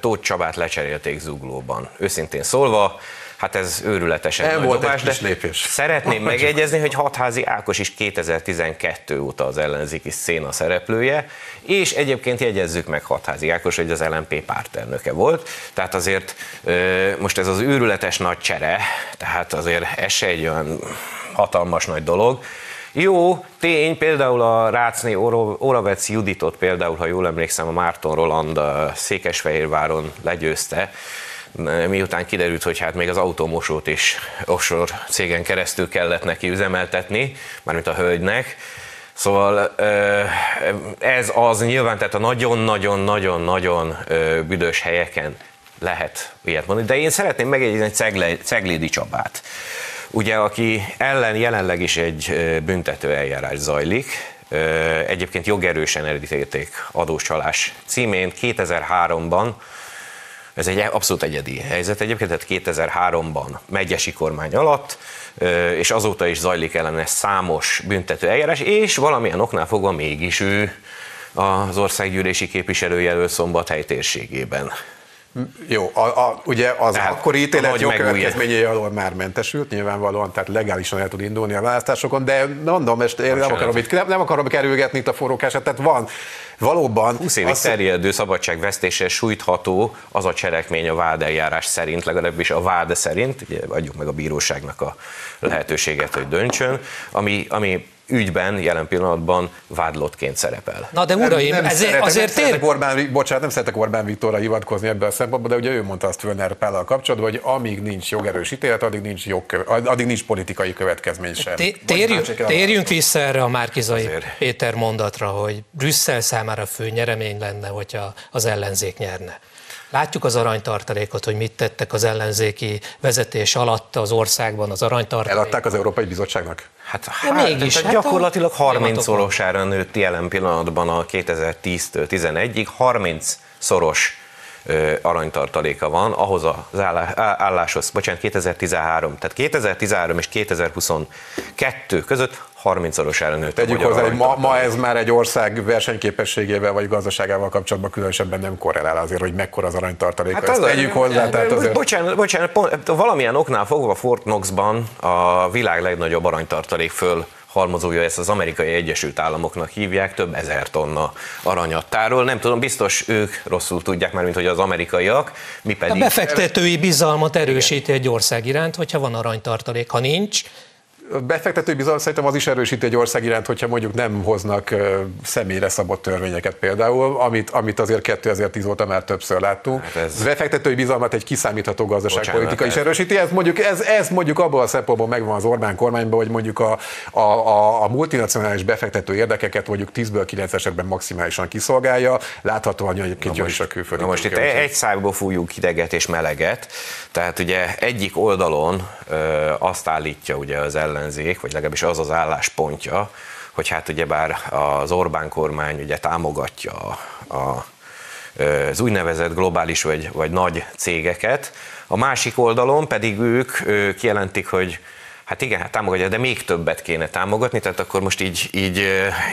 Tóth Csabát lecserélték zuglóban. Őszintén szólva, hát ez őrületesen Nem nagy volt egy dobás, kis de lépés. Szeretném [laughs] megegyezni, hogy Hatházi Ákos is 2012 óta az ellenzéki széna szereplője, és egyébként jegyezzük meg Hatházi Ákos, hogy az LMP pártelnöke volt, tehát azért most ez az őrületes nagy csere, tehát azért ez se egy olyan hatalmas nagy dolog, jó, tény, például a Rácné Oravec Juditot például, ha jól emlékszem, a Márton Roland a Székesfehérváron legyőzte, miután kiderült, hogy hát még az automosót is offshore cégen keresztül kellett neki üzemeltetni, mármint a hölgynek. Szóval ez az nyilván, tehát a nagyon-nagyon-nagyon-nagyon büdös helyeken lehet ilyet mondani, de én szeretném megjegyezni Cegle, Ceglédi Csabát, ugye, aki ellen jelenleg is egy büntető eljárás zajlik, egyébként jogerősen eredítélték adóscsalás címén. 2003-ban, ez egy abszolút egyedi helyzet egyébként, tehát 2003-ban megyesi kormány alatt, és azóta is zajlik ellene számos büntető eljárás, és valamilyen oknál fogva mégis ő az országgyűlési képviselőjelölt Szombathely térségében. Jó, a, a, ugye az Tehát akkori ítélet jogkövetkezményei alól már mentesült, nyilvánvalóan, tehát legálisan el tud indulni a választásokon, de mondom, most én nem akarom, itt, nem, nem akarom kerülgetni itt a forrókását, tehát van. Valóban... 20 évig az- terjedő szabadságvesztéssel sújtható az a cselekmény a vádeljárás szerint, legalábbis a vád szerint, ugye adjuk meg a bíróságnak a lehetőséget, hogy döntsön, ami, ami ügyben jelen pillanatban vádlottként szerepel. Na de uraim, nem ezért, szeretek, azért nem szeretek tér... Orbán, bocsánat, nem szeretek Orbán Viktorra hivatkozni ebből a szempontból, de ugye ő mondta azt Fölner Pállal kapcsolatban, hogy amíg nincs jogerős ítélet, addig nincs, jogköve, addig nincs politikai következmény sem. Térjünk, térjünk vissza erre a Márkizai Azért. Péter mondatra, hogy Brüsszel számára fő nyeremény lenne, hogyha az ellenzék nyerne. Látjuk az aranytartalékot, hogy mit tettek az ellenzéki vezetés alatt az országban az aranytartalék. Eladták az Európai Bizottságnak? Hát, De hát mégis, hát gyakorlatilag folyamatokban. 30-szorosára nőtt jelen pillanatban a 2010-től 11-ig, 30-szoros ö, aranytartaléka van ahhoz az álláshoz, bocsánat, 2013, tehát 2013 és 2022 között 30-szorosára nőtt Tegyük hozzá, hogy ma, ma ez már egy ország versenyképességével vagy gazdaságával kapcsolatban különösebben nem korrelál azért, hogy mekkora az aranytartalék. Hát Ezt tegyük hozzá, tehát azért... Bocsánat, bocsánat, pont, valamilyen oknál fogva Fort Knoxban a világ legnagyobb aranytartalék föl halmozója, ezt az amerikai Egyesült Államoknak hívják, több ezer tonna aranyat tárol. Nem tudom, biztos ők rosszul tudják már, mint hogy az amerikaiak, mi A pedig... befektetői bizalmat erősíti egy ország iránt, hogyha van aranytartalék. Ha nincs, A befektetői bizalom szerintem az is erősíti egy ország iránt, hogyha mondjuk nem hoznak személyre szabott törvényeket például, amit, amit azért 2010 óta már többször láttunk. Hát ez-. Befektetői bizalmat egy kiszámítható gazdaságpolitika is erősíti. Ez mondjuk, ez, ez mondjuk abból a szempontból megvan az Orbán kormányban, hogy mondjuk a, a, a, a multinacionális befektető érdekeket mondjuk 10-ből 9 esetben maximálisan kiszolgálja, láthatóan egyébként jön is a külföldi Na most itt egy szájból fújjuk hideget és meleget, tehát ugye egyik oldalon ö, azt állítja ugye az ellenzék, vagy legalábbis az az álláspontja, hogy hát ugyebár az Orbán kormány ugye támogatja a, az úgynevezett globális vagy, vagy nagy cégeket, a másik oldalon pedig ők kijelentik, hogy Hát igen, hát támogatja, de még többet kéne támogatni, tehát akkor most így, így,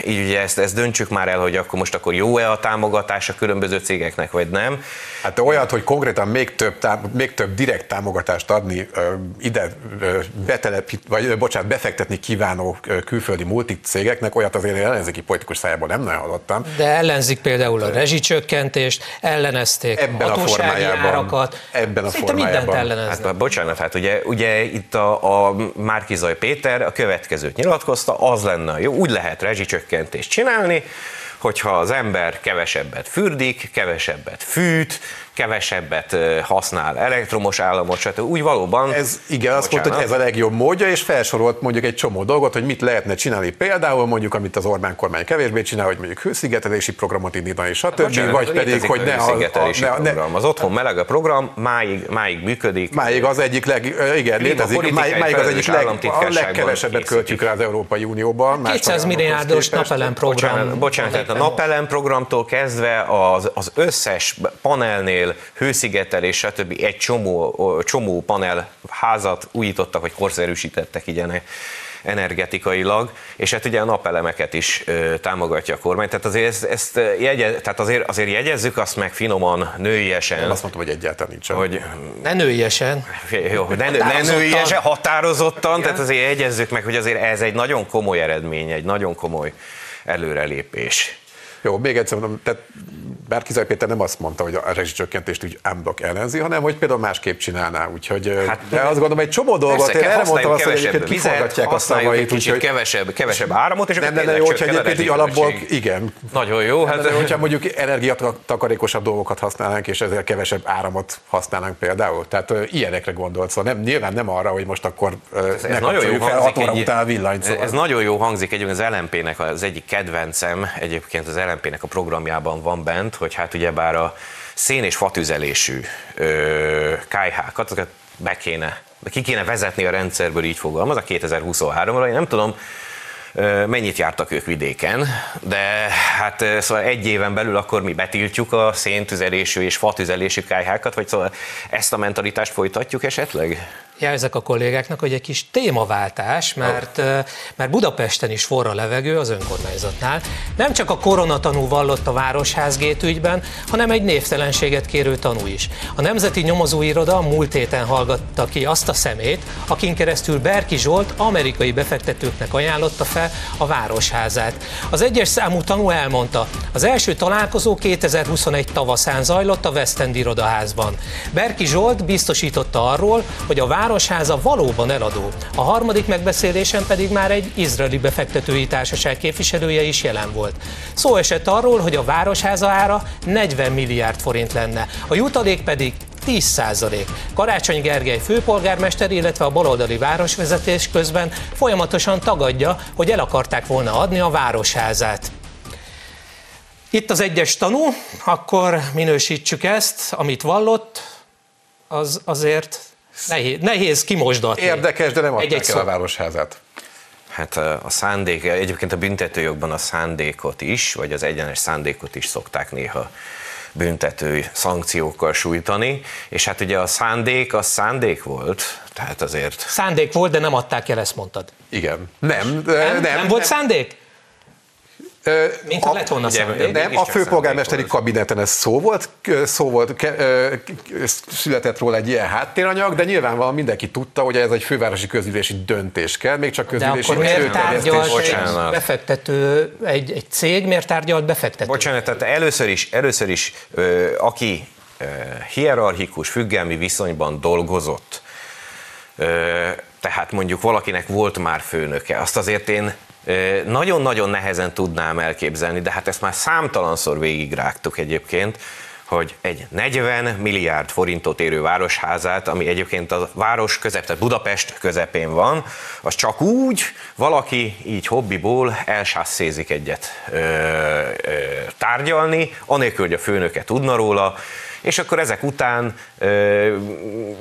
így ugye ezt, ezt döntsük már el, hogy akkor most akkor jó-e a támogatás a különböző cégeknek, vagy nem. Hát olyat, hogy konkrétan még több, tám- még több direkt támogatást adni ö, ide ö, betelepít, vagy ö, bocsánat, befektetni kívánó külföldi multik cégeknek, olyat azért én ellenzéki politikus szájából nem nagyon hallottam. de ellenzik például a rezsicsökkentést, ellenezték Ebben a formájában. árakat. Ebben a Szinte formájában. mindent elleneznek. Hát bocsánat, hát ugye, ugye itt a, a Márkizaj Péter a következőt nyilatkozta, az lenne a jó, úgy lehet rezsicsökkentést csinálni, hogyha az ember kevesebbet fürdik, kevesebbet fűt, kevesebbet használ elektromos államot, stb. Úgy valóban... Ez, igen, azt mondta, hogy ez a legjobb módja, és felsorolt mondjuk egy csomó dolgot, hogy mit lehetne csinálni például, mondjuk, amit az Orbán kormány kevésbé csinál, hogy mondjuk hőszigetelési programot indítani, stb. Bocsánat, vagy pedig, hogy ne, a, a, ne, ne, program. Az otthon meleg a program, máig, máig működik. Máig az egyik leg, igen, létezik, máig, máig az egyik leg, a legkevesebbet költjük rá az Európai Unióban. 200 milliárdos napelem program. Bocsánat, bocsánat tehát a napelem programtól kezdve az, az összes panelnél hőszigetelés, stb. egy csomó, csomó panel házat újítottak, vagy korszerűsítettek így energetikailag, és hát ugye a napelemeket is ö, támogatja a kormány, tehát azért, ezt, ezt jegye, tehát azért, azért jegyezzük azt meg finoman, nőiesen. Én azt mondtam, hogy egyáltalán nincs. Hogy, ne nőiesen. Jó, ne, ne nőiesen, határozottan, Igen. tehát azért jegyezzük meg, hogy azért ez egy nagyon komoly eredmény, egy nagyon komoly előrelépés. Jó, még egyszer mondom, tehát Bárkizaj Péter nem azt mondta, hogy a rezsicsökkentést úgy ámblok ellenzi, hanem hogy például másképp csinálná. Úgyhogy hát, de azt gondolom, egy csomó dolgot, én erre mondtam azt, hogy egyébként kiforgatják a szavait. Úgyhogy kevesebb, kevesebb áramot, és nem, nem, nem, jó, hogyha egyébként így alapból, igen. Nagyon jó. Hát, de, hogyha mondjuk energiatakarékosabb dolgokat használnánk, és ezért kevesebb áramot használnánk például. Tehát ilyenekre gondolt, szóval nem, nyilván nem arra, hogy most akkor ez, ez nagyon jó fel 6 óra után a villanyt. Szóval. Ez nagyon jó hangzik, egyébként az LMP-nek az egyik kedvencem, egyébként az LMP-nek a programjában van bent, hogy hát ugyebár a szén és fatüzelésű ö, kájhákat, azokat be kéne, ki kéne vezetni a rendszerből, így fogalmaz, a 2023-ra. Én nem tudom, mennyit jártak ők vidéken, de hát szóval egy éven belül akkor mi betiltjuk a széntüzelésű és fatüzelésű kájhákat, vagy szóval ezt a mentalitást folytatjuk esetleg? Jelzek a kollégáknak, hogy egy kis témaváltás, mert, mert Budapesten is forra levegő az önkormányzatnál. Nem csak a koronatanú vallott a Városház ügyben, hanem egy névtelenséget kérő tanú is. A Nemzeti Nyomozóiroda múlt héten hallgatta ki azt a szemét, akin keresztül Berki Zsolt amerikai befektetőknek ajánlotta fel a Városházát. Az egyes számú tanú elmondta, az első találkozó 2021 tavaszán zajlott a West End irodaházban. Berki Zsolt biztosította arról, hogy a város városháza valóban eladó. A harmadik megbeszélésen pedig már egy izraeli befektetői társaság képviselője is jelen volt. Szó esett arról, hogy a városháza ára 40 milliárd forint lenne, a jutalék pedig 10 százalék. Karácsony Gergely főpolgármester, illetve a baloldali városvezetés közben folyamatosan tagadja, hogy el akarták volna adni a városházát. Itt az egyes tanú, akkor minősítsük ezt, amit vallott, az azért Nehéz, nehéz kimosdatni. Érdekes, de nem adták egy, egy el a városházát. Hát a szándék, egyébként a büntetőjogban a szándékot is, vagy az egyenes szándékot is szokták néha büntető szankciókkal sújtani, és hát ugye a szándék, az szándék volt, tehát azért... Szándék volt, de nem adták el, ezt mondtad. Igen. Nem, nem, nem, nem volt nem. szándék? Mint a, lett volna ugye, Nem, a főpolgármesteri kabineten ez szó volt, szó volt, ke, született róla egy ilyen háttéranyag, de nyilvánvalóan mindenki tudta, hogy ez egy fővárosi közülési döntés kell, még csak közülési De akkor miért tárgyalt egy befektető, egy, egy cég, miért tárgyalt befektető? Bocsánat, tehát először is, először is aki hierarchikus, függelmi viszonyban dolgozott, tehát mondjuk valakinek volt már főnöke, azt azért én nagyon-nagyon nehezen tudnám elképzelni, de hát ezt már számtalanszor végigrágtuk egyébként, hogy egy 40 milliárd forintot érő városházát, ami egyébként a város közep, tehát Budapest közepén van, az csak úgy valaki így hobbiból elsásszézik egyet ö, ö, tárgyalni, anélkül, hogy a főnöke tudna róla, és akkor ezek után ö,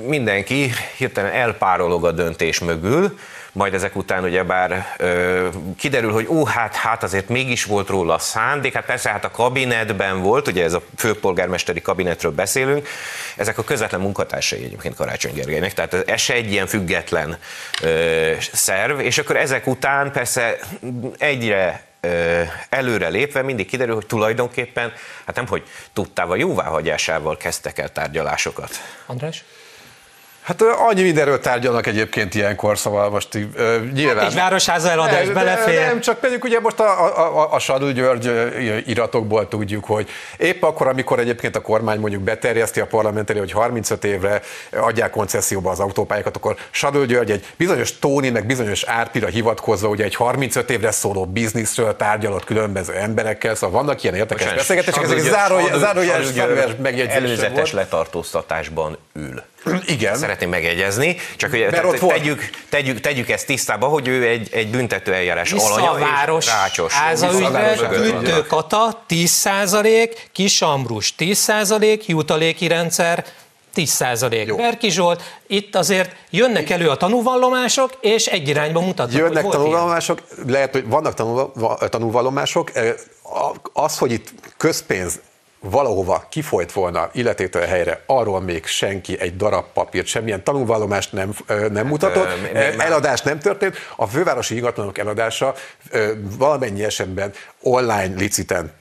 mindenki hirtelen elpárolog a döntés mögül, majd ezek után ugyebár ö, kiderül, hogy ó, hát, hát azért mégis volt róla szándék, hát persze hát a kabinetben volt, ugye ez a főpolgármesteri kabinetről beszélünk, ezek a közvetlen munkatársai egyébként Karácsony Gergelynek, tehát ez se egy ilyen független ö, szerv, és akkor ezek után persze egyre előre lépve mindig kiderül, hogy tulajdonképpen, hát nem, hogy tudtával, jóváhagyásával kezdtek el tárgyalásokat. András? Hát annyi mindenről tárgyalnak egyébként ilyenkor, szóval most uh, nyilván... Egy városháza eladás de, belefér. Nem, csak pedig ugye most a, a, a, a Sadú György iratokból tudjuk, hogy épp akkor, amikor egyébként a kormány mondjuk beterjeszti a parlament elé, hogy 35 évre adják koncesszióba az autópályákat, akkor Sadú György egy bizonyos Tóni, meg bizonyos Árpira hivatkozva, ugye egy 35 évre szóló bizniszről tárgyalott különböző emberekkel, szóval vannak ilyen érdekes beszélgetések, ezek zárójeles megjegyzések Előzetes letartóztatásban ül. Igen. Szeretném megjegyezni, csak hogy tehát, tegyük, tegyük, tegyük ezt tisztába, hogy ő egy, egy büntető eljárás alanya város, és rácsos. Ügyve, Kata 10 Kis Ambrus 10 jutaléki rendszer 10 Jó. Berki Zsolt, itt azért jönnek elő a tanúvallomások, és egy irányba mutatnak, Jönnek hogy tanúvallomások, lehet, hogy vannak tanúvallomások, az, hogy itt közpénz valahova kifolyt volna illetétel helyre, arról még senki egy darab papírt, semmilyen tanulvallomást nem, nem mutatott, hát, eladás nem történt. A fővárosi ingatlanok eladása valamennyi esetben online liciten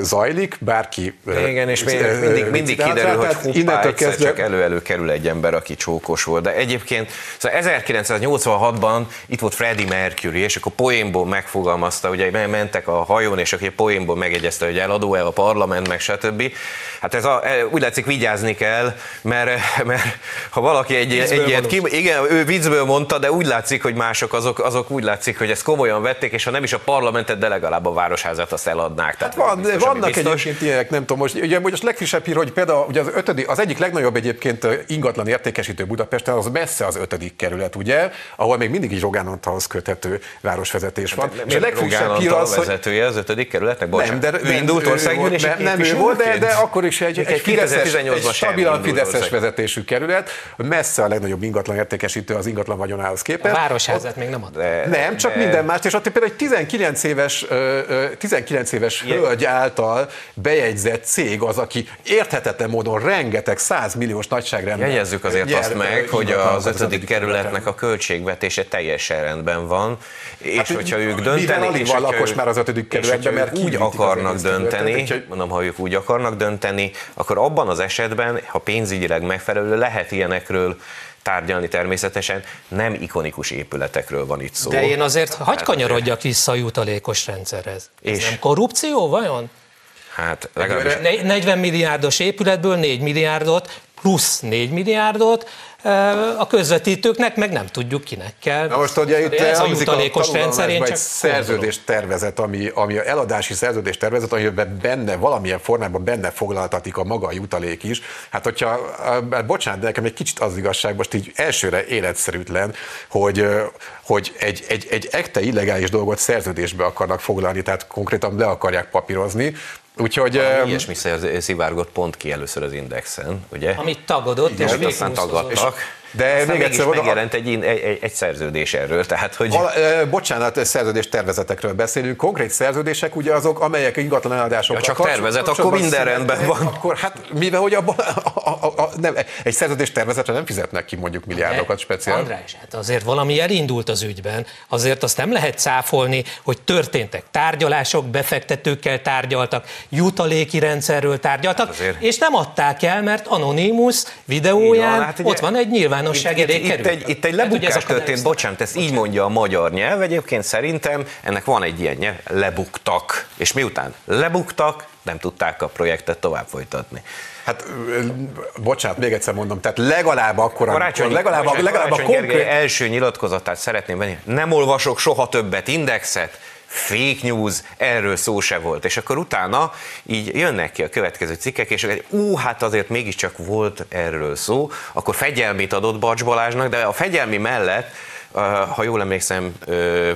zajlik, bárki... Igen, és mindig, mindig kiderül, hogy huppá, egyszer kezdve... csak elő-elő kerül egy ember, aki csókos volt. De egyébként szóval 1986-ban itt volt Freddie Mercury, és akkor poénból megfogalmazta, ugye mentek a hajón, és aki poénból megegyezte, hogy eladó-e a parlament, meg stb. Hát ez a, e, úgy látszik vigyázni kell, mert, mert ha valaki egy, egy ilyet ki, igen, ő viccből mondta, de úgy látszik, hogy mások azok, azok úgy látszik, hogy ezt komolyan vették, és ha nem is a parlamentet, de legalább a városházat azt eladnák. Tehát hát van, biztos, vannak biztos. egyébként ilyenek, nem tudom, most, ugye most legfrissebb hír, hogy például ugye az, ötödik, az egyik legnagyobb egyébként ingatlan értékesítő Budapesten, az messze az ötödik kerület, ugye, ahol még mindig is Rogán Antalhoz köthető városvezetés van. Hát, és a legfrissebb hír az, hogy... vezetője az ötödik kerületnek? Bocsánat. Nem, de, ő indult országgyűlési nem, nem ő volt, de, de akkor is egy, egy, Fideszes, egy stabilan Fideszes vezetésű kerület, messze a legnagyobb ingatlan értékesítő az ingatlan vagyonához képest. A városházat még nem ad. Nem, csak de... minden más, és ott például egy 19 éves, 19 éves hölgy által bejegyzett cég az, aki érthetetlen módon rengeteg 100 milliós nagyságrendben. Jegyezzük azért azt meg, hogy az ötödik kerületnek a költségvetése teljesen rendben van, és hát, hogyha ők döntenek, és van lakos már az ötödik kerületben, mert úgy akarnak dönteni, mondom, ha ők úgy akarnak dönteni, akkor abban az esetben, ha pénzügyileg megfelelő, lehet ilyenekről tárgyalni természetesen, nem ikonikus épületekről van itt szó. De én azért hagyj kanyarodjak vissza a jutalékos rendszerhez. Ez és nem korrupció vajon? Hát legalábbis... 40 milliárdos épületből 4 milliárdot plusz 4 milliárdot a közvetítőknek meg nem tudjuk kinek kell. Na most ugye itt ez a jutalékos rendszer, én csak egy szerződés tervezet, ami, ami a eladási szerződés tervezet, amiben benne, valamilyen formában benne foglaltatik a maga a jutalék is. Hát hogyha, bocsánat, de nekem egy kicsit az igazság, most így elsőre életszerűtlen, hogy, hogy egy, egy, egy ekte illegális dolgot szerződésbe akarnak foglalni, tehát konkrétan le akarják papírozni, Úgyhogy... Valami ilyesmi szivárgott pont ki először az Indexen, ugye? Amit tagadott, Igen, és aztán tagadtak. De Aztán még egyszer megjelent egy, egy, egy szerződés erről, tehát hogy... Val, bocsánat, szerződés tervezetekről beszélünk. Konkrét szerződések ugye azok, amelyek ingatlan eladásokra... Ja, csak tervezet, akkor minden rendben van. Akkor hát mivel, hogy abban a, a, a, nem, egy szerződés tervezetre nem fizetnek ki mondjuk milliárdokat speciál. András, hát azért valami elindult az ügyben, azért azt nem lehet cáfolni, hogy történtek tárgyalások, befektetőkkel tárgyaltak, jutaléki rendszerről tárgyaltak, hát és nem adták el, mert Anonymous videóján van, hát ugye, ott van egy nyilván nyilvánosság elé itt, itt, egy, itt egy lebukás hát, történt, bocsánat, ezt így mondja a magyar nyelv, egyébként szerintem ennek van egy ilyen nyelv, lebuktak. És miután lebuktak, nem tudták a projektet tovább folytatni. Hát, bocsánat, még egyszer mondom, tehát legalább akkor, Karácsony, legalább, legalább, legalább a konkrét... első nyilatkozatát szeretném venni. Nem olvasok soha többet indexet, fake news, erről szó se volt. És akkor utána így jönnek ki a következő cikkek, és ú, hát azért mégiscsak volt erről szó, akkor fegyelmét adott Bacs Balázsnak, de a fegyelmi mellett ha jól emlékszem,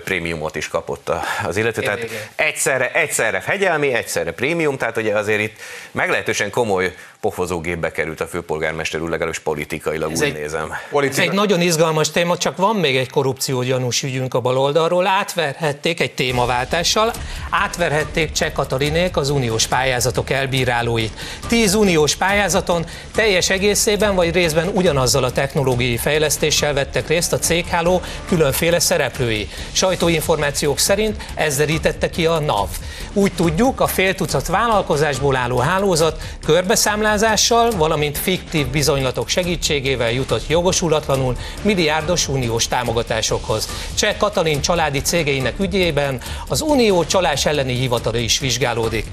prémiumot is kapott az illető. Tehát egyszerre, egyszerre fegyelmi, egyszerre prémium, tehát ugye azért itt meglehetősen komoly pofozógépbe került a főpolgármester úr, legalábbis politikailag ez úgy egy, nézem. Politika. Ez egy nagyon izgalmas téma, csak van még egy korrupció gyanús ügyünk a baloldalról. Átverhették egy témaváltással, átverhették Cseh Katalinék az uniós pályázatok elbírálóit. Tíz uniós pályázaton teljes egészében vagy részben ugyanazzal a technológiai fejlesztéssel vettek részt a cégháló különféle szereplői. Sajtóinformációk szerint ez derítette ki a NAV. Úgy tudjuk, a fél tucat vállalkozásból álló hálózat körbeszámlál tornázással, valamint fiktív bizonylatok segítségével jutott jogosulatlanul milliárdos uniós támogatásokhoz. Cseh Katalin családi cégeinek ügyében az unió csalás elleni hivatala is vizsgálódik.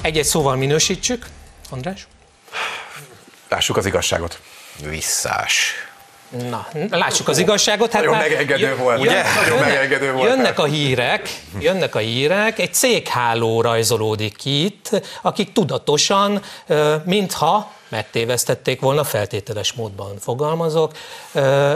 Egy-egy szóval minősítsük. András? Lássuk az igazságot. Visszás. Na, lássuk az igazságot. Hát Nagyon megengedő volt. Ugye? Nagyon megengedő volt. Jönnek a hírek, jönnek a hírek, egy cégháló rajzolódik ki itt, akik tudatosan, mintha megtévesztették volna, feltételes módban fogalmazok,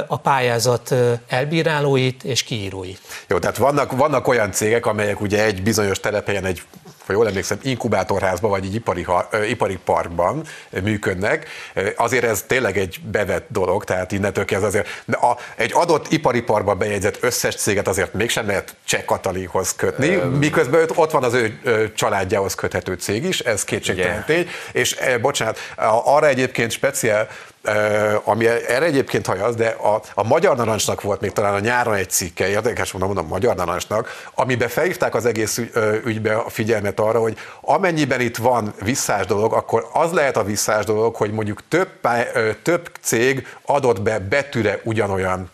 a pályázat elbírálóit és kiíróit. Jó, tehát vannak, vannak olyan cégek, amelyek ugye egy bizonyos telepen egy ha jól emlékszem, inkubátorházban vagy egy ipari, ipari parkban működnek. Azért ez tényleg egy bevett dolog, tehát innentől kezdve azért de a, egy adott ipari parkban bejegyzett összes céget azért mégsem lehet Cseh Katalinhoz kötni, um, miközben ott van az ő családjához köthető cég is, ez kétségtelen tény, és bocsánat, arra egyébként speciál ami erre egyébként hajaz, de a, a Magyar Narancsnak volt még talán a nyáron egy cikke, érdekes mondom, mondom Magyar Narancsnak, amiben felhívták az egész ügybe a figyelmet arra, hogy amennyiben itt van visszás dolog, akkor az lehet a visszás dolog, hogy mondjuk több, több cég adott be betűre ugyanolyan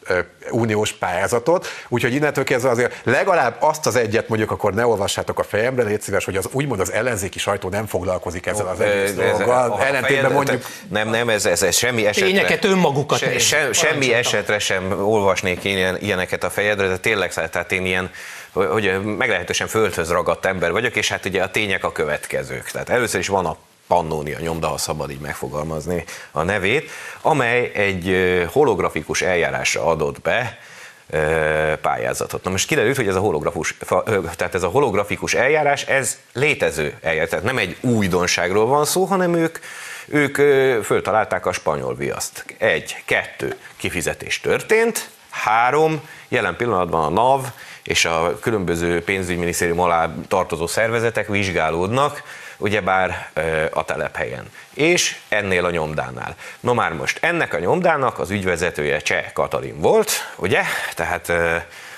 uniós pályázatot, úgyhogy innentől kezdve azért legalább azt az egyet mondjuk akkor ne olvassátok a fejemre, légy szíves, hogy az úgymond az ellenzéki sajtó nem foglalkozik ezzel az egész dologgal. Ellentétben mondjuk... Nem, nem, ez, ez, ez semmi esetre... Tényeket önmagukat se, se, Semmi esetre sem olvasnék én ilyen, ilyeneket a fejedre, de tényleg, tehát én ilyen hogy meglehetősen földhöz ragadt ember vagyok, és hát ugye a tények a következők. Tehát először is van a Pannonia nyomda, ha szabad így megfogalmazni a nevét, amely egy holografikus eljárásra adott be pályázatot. Na most kiderült, hogy ez a, holografus, tehát ez a holografikus eljárás, ez létező eljárás, tehát nem egy újdonságról van szó, hanem ők, ők föltalálták a spanyol viaszt. Egy, kettő, kifizetés történt, három, jelen pillanatban a NAV és a különböző pénzügyminisztérium alá tartozó szervezetek vizsgálódnak, ugyebár a telephelyen. És ennél a nyomdánál. No már most ennek a nyomdának az ügyvezetője Cseh Katalin volt, ugye? Tehát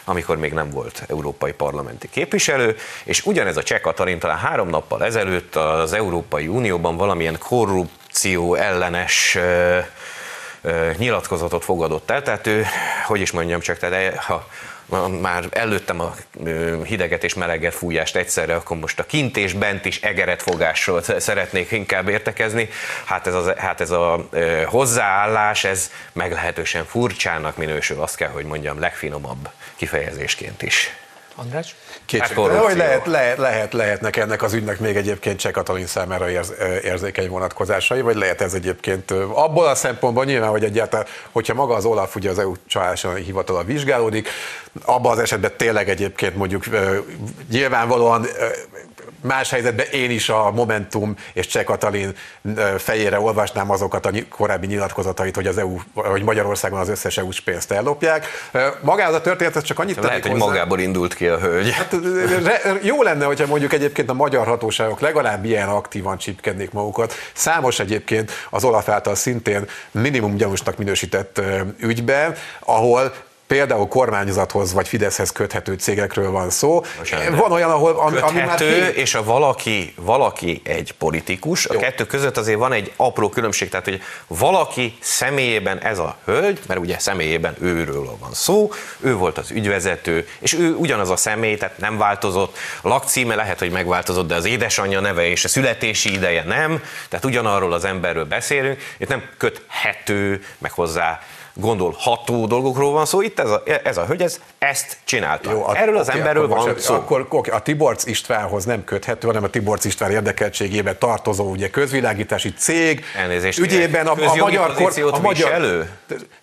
amikor még nem volt európai parlamenti képviselő, és ugyanez a Cseh Katalin talán három nappal ezelőtt az Európai Unióban valamilyen korrupció ellenes nyilatkozatot fogadott el, tehát ő, hogy is mondjam csak, tehát ha már előttem a hideget és meleget fújást egyszerre, akkor most a kint és bent is egeret fogásról szeretnék inkább értekezni. Hát ez, az, hát ez a hozzáállás, ez meglehetősen furcsának minősül, azt kell, hogy mondjam, legfinomabb kifejezésként is. András? Kétségtelen, hát hogy lehet, lehet, lehet, lehetnek ennek az ügynek még egyébként Cseh Katalin számára érz, érzékeny vonatkozásai, vagy lehet ez egyébként abból a szempontból nyilván, hogy egyáltalán, hogyha maga az Olaf ugye az EU csalási hivatala vizsgálódik, abban az esetben tényleg egyébként mondjuk nyilvánvalóan Más helyzetben én is a Momentum és Cseh Katalin fejére olvasnám azokat a korábbi nyilatkozatait, hogy az EU, hogy Magyarországon az összes EU-s pénzt ellopják. Magához a történet, ez csak annyit Lehet, hogy hozzá. magából indult ki a hölgy. Hát, jó lenne, hogyha mondjuk egyébként a magyar hatóságok legalább ilyen aktívan csipkednék magukat. Számos egyébként az Olaf által szintén minimum gyanúsnak minősített ügyben, ahol például kormányzathoz vagy Fideszhez köthető cégekről van szó. Bocsánat, van olyan, ahol... Ami, köthető, ami már és a valaki, valaki egy politikus, a Jó. kettő között azért van egy apró különbség, tehát hogy valaki személyében ez a hölgy, mert ugye személyében őről van szó, ő volt az ügyvezető, és ő ugyanaz a személy, tehát nem változott, a lakcíme lehet, hogy megváltozott, de az édesanyja neve és a születési ideje nem, tehát ugyanarról az emberről beszélünk, itt nem köthető, meg hozzá gondolható dolgokról van szó, itt ez a, ez a hölgy ez, ezt csinálta. Jó, a, Erről az okay, emberről van szó. Akkor okay, a Tiborcs Istvánhoz nem köthető, hanem a Tiborcs István érdekeltségében tartozó ugye közvilágítási cég Elnézést, ügyében a, a magyar kor, a magyar elő?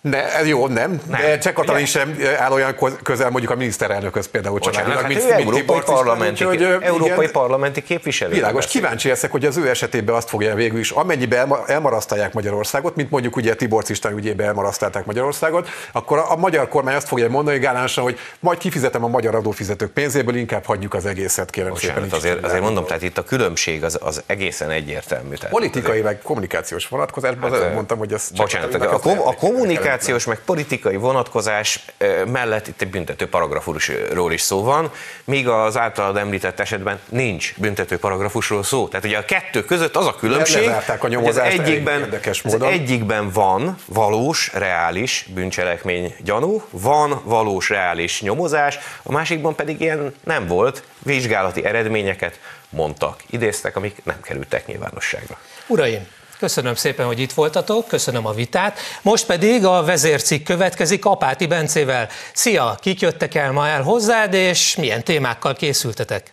Ne, jó, nem, nem. de Cseh Katalin sem áll olyan közel mondjuk a miniszterelnökhöz például családilag, hát mint, mint európai, parlamenti, úgy, európai igen, parlamenti képviselő. Világos, kíváncsi leszek, hogy az ő esetében azt fogja végül is, amennyiben elmarasztalják Magyarországot, mint mondjuk ugye Tiborcs István ügyében elmarasztalták Magyarországot, akkor a, a magyar kormány azt fogja mondani gálánsan, hogy majd kifizetem a magyar adófizetők pénzéből, inkább hagyjuk az egészet, kérem Bocsánat, szépen. azért, azért mondom, tehát itt a különbség az, az egészen egyértelmű. Tehát Politikai, meg kommunikációs vonatkozásban hát, mondtam, hogy ez Bocsánat, a, a, kom- a kommunikációs, meg politikai vonatkozás mellett itt egy büntető paragrafusról is szó van, míg az általad említett esetben nincs büntető paragrafusról szó. Tehát ugye a kettő között az a különbség, a hogy az egyikben, az egyikben van valós, reális bűncselekmény gyanú, van valós, reális nyomozás, a másikban pedig ilyen nem volt, vizsgálati eredményeket mondtak, idéztek, amik nem kerültek nyilvánosságra. Uraim, Köszönöm szépen, hogy itt voltatok, köszönöm a vitát. Most pedig a vezércikk következik Apáti Bencével. Szia, kik jöttek el ma el hozzád, és milyen témákkal készültetek?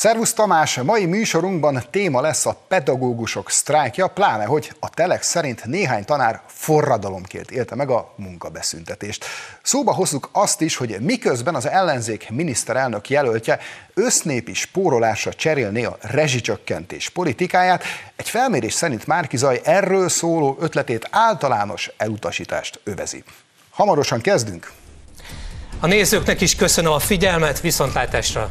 Szervusz Tamás, mai műsorunkban téma lesz a pedagógusok sztrájkja, pláne hogy a telek szerint néhány tanár forradalomként élte meg a munkabeszüntetést. Szóba hozzuk azt is, hogy miközben az ellenzék miniszterelnök jelöltje össznépi spórolásra cserélné a rezsicsökkentés politikáját, egy felmérés szerint Márkizaj erről szóló ötletét általános elutasítást övezi. Hamarosan kezdünk! A nézőknek is köszönöm a figyelmet, viszontlátásra!